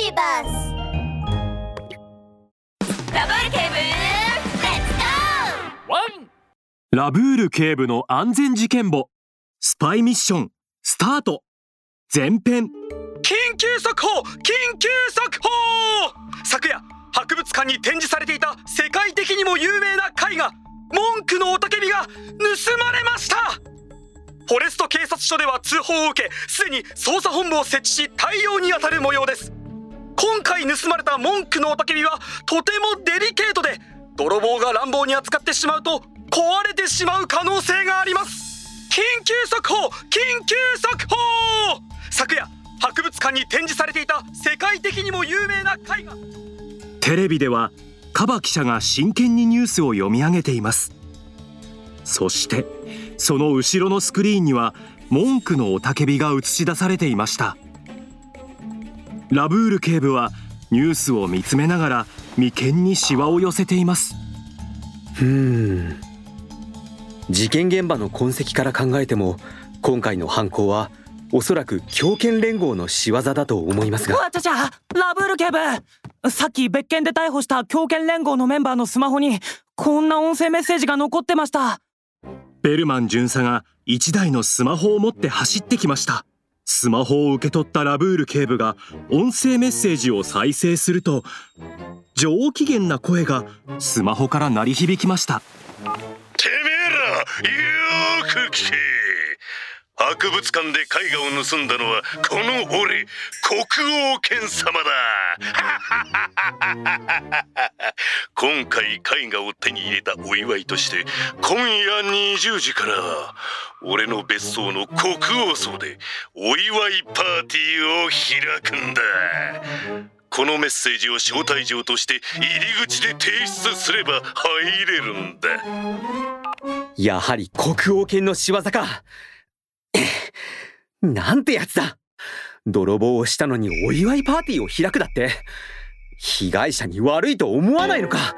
ビバスラブール警部レッツゴワンラブール警部の安全事件簿。スパイミッション。スタート。前編。緊急速報！緊急速報！昨夜博物館に展示されていた世界的にも有名な絵画文句の雄たけびが盗まれました！フォレスト警察署では通報を受けすでに捜査本部を設置し対応に当たる模様です今回盗まれた文句の雄たけびはとてもデリケートで泥棒が乱暴に扱ってしまうと壊れてしまう可能性があります。緊急速報。緊急速報昨夜博物館に展示されていた世界的にも有名な絵画テレビではカバ記者が真剣にニュースを読み上げています。そしてその後ろのスクリーンには文句の雄たけびが映し出されていました。ラブール警部はニュースを見つめながら眉間にシワを寄せています。ふーん。事件現場の痕跡から考えても今回の犯行はおそらく狂犬連合の仕業だと思いますが。わちゃちゃラブール警部さっき別件で逮捕した狂犬連合のメンバーのスマホにこんな音声メッセージが残ってました。ベルマン巡査が1台のスマホを持って走ってきましたスマホを受け取ったラブール警部が音声メッセージを再生すると上機嫌な声がスマホから鳴り響きました。てめえらよく聞け。博物館で絵画を盗んだのはこの俺国王犬様だ今回絵画を手に入れたお祝いとして今夜20時から俺の別荘の国王荘でお祝いパーティーを開くんだ。このメッセージを招待状として入り口で提出すれば入れるんだ。やはり国王犬の仕業か。なんてやつだ。泥棒をしたのにお祝いパーティーを開くだって。被害者に悪いと思わないのか。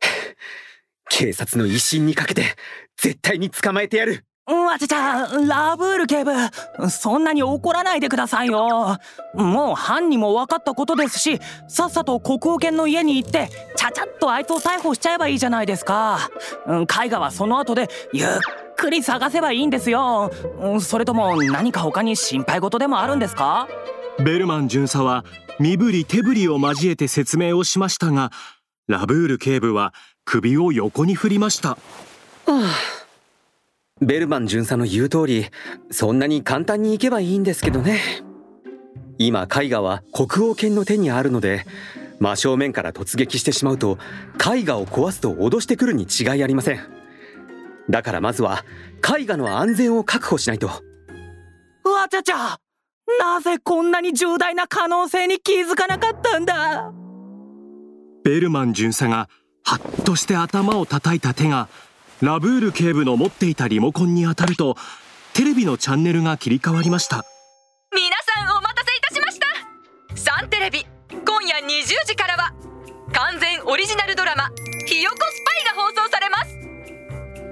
警察の威信にかけて絶対に捕まえてやる。わちゃちゃラブール警部。そんなに怒らないでくださいよ。もう犯人も分かったことですしさっさと国王犬の家に行ってちゃちゃっとあいつを逮捕しちゃえばいいじゃないですか。絵画はその後でゆっくり探せばいいんですよ。それとも何か他に心配事でもあるんですか？ベルマン巡査は身振り手振りを交えて説明をしましたがラブール警部は首を横に振りました、はあ、ベルマン巡査の言う通りそんなに簡単に行けばいいんですけどね。今絵画は国王犬の手にあるので真正面から突撃してしまうと絵画を壊すと脅してくるに違いありません。だからまずは絵画の安全を確保しないと。わちゃちゃなぜこんなに重大な可能性に気づかなかったんだ？ベルマン巡査がハッとして頭を叩いた手がラブール警部の持っていたリモコンに当たるとテレビのチャンネルが切り替わりました。皆さんお待たせいたしました。サンテレビ今夜20時からは完全オリジナルドラマ「ひよこスパイ」が放送されます。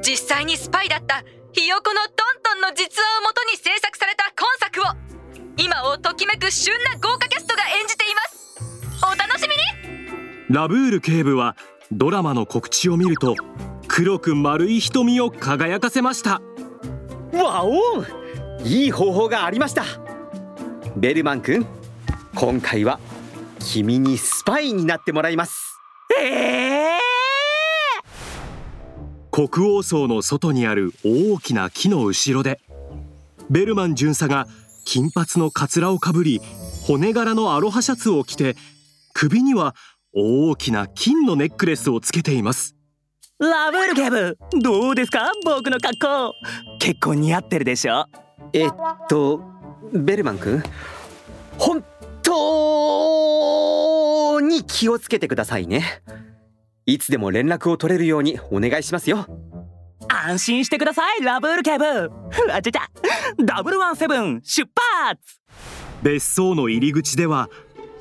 実際にスパイだったひよこのトントンの実話をもとに制作された今作を今をときめく旬な豪華キャストが演じています。お楽しみに。ラブール警部はドラマの告知を見ると黒く丸い瞳を輝かせました。わおいい方法がありました。ベルマン君今回は君にスパイになってもらいます。ええー、国王荘の外にある大きな木の後ろでベルマン巡査が金髪のかつらをかぶり骨柄のアロハシャツを着て首には大きな金のネックレスをつけていますラブール警部どうですか？僕の格好。結構似合ってるでしょ？えっとベルマン君本当に気をつけてくださいね。いつでも連絡を取れるようにお願いしますよ。安心してくださいラブール警部あちゃちゃ。ダブルワンセブン出発。別荘の入り口では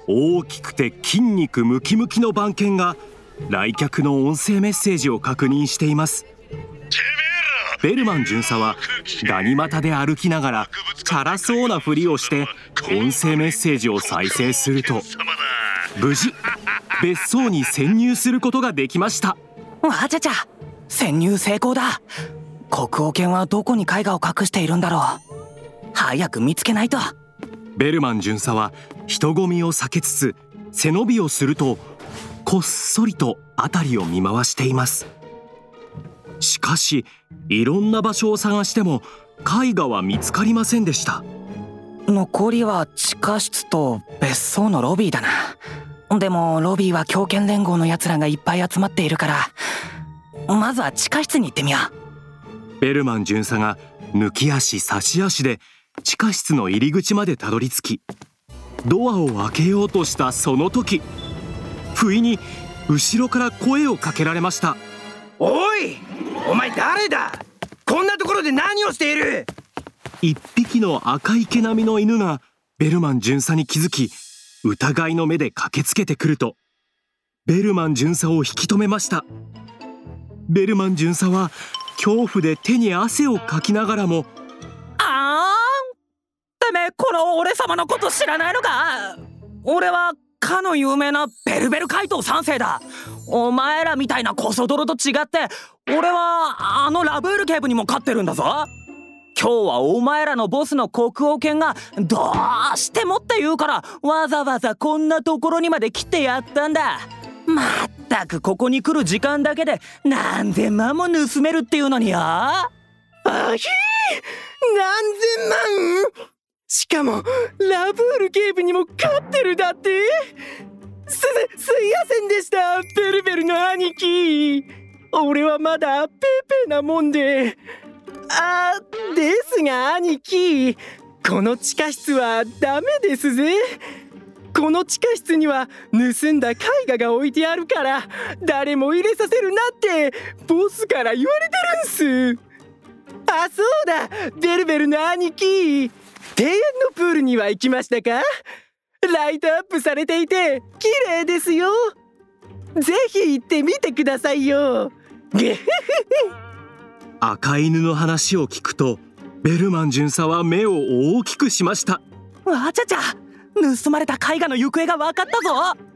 大きくて筋肉ムキムキの番犬が来客の音声メッセージを確認しています。ベルマン巡査はガニ股で歩きながらチャラそうなふりをして音声メッセージを再生すると無事別荘に潜入することができました。わちゃちゃ潜入成功だ。国王犬はどこに絵画を隠しているんだろう。早く見つけないと。ベルマン巡査は人混みを避けつつ背伸びをするとこっそりと辺りを見回しています。しかしいろんな場所を探しても絵画は見つかりませんでした。残りは地下室と別荘のロビーだな。でもロビーは狂犬連合のやつらがいっぱい集まっているから。まずは地下室に行ってみよう。ベルマン巡査が抜き足差し足で地下室の入り口までたどり着きドアを開けようとしたその時不意に後ろから声をかけられました。おいお前誰だ？こんなところで何をしている？一匹の赤い毛並みの犬がベルマン巡査に気づき疑いの目で駆けつけてくるとベルマン巡査を引き止めました。ベルマン巡査は恐怖で手に汗をかきながらもあーてめえこの俺様のこと知らないのか？俺はかの有名なベルベル怪盗3世だ。お前らみたいなコソ泥と違って俺はあのラブール警部にも勝ってるんだぞ。今日はお前らのボスの国王犬がどうしてもって言うからわざわざこんなところにまで来てやったんだ。まったくここに来る時間だけで何千万も盗めるっていうのによ。あひ何千万？しかもラブール警部にも勝ってるだって？すすいませんでしたベルベルの兄貴。俺はまだペーペーなもんで。あですが兄貴。この地下室はダメですぜ。この地下室には盗んだ絵画が置いてあるから誰も入れさせるなってボスから言われてるんす。あそうだベルベルの兄貴。庭園のプールには行きましたか？ライトアップされていて綺麗ですよ。ぜひ行ってみてくださいよ。赤犬の話を聞くとベルマン巡査は目を大きくしました。わちゃちゃ盗まれた絵画の行方が分かったぞ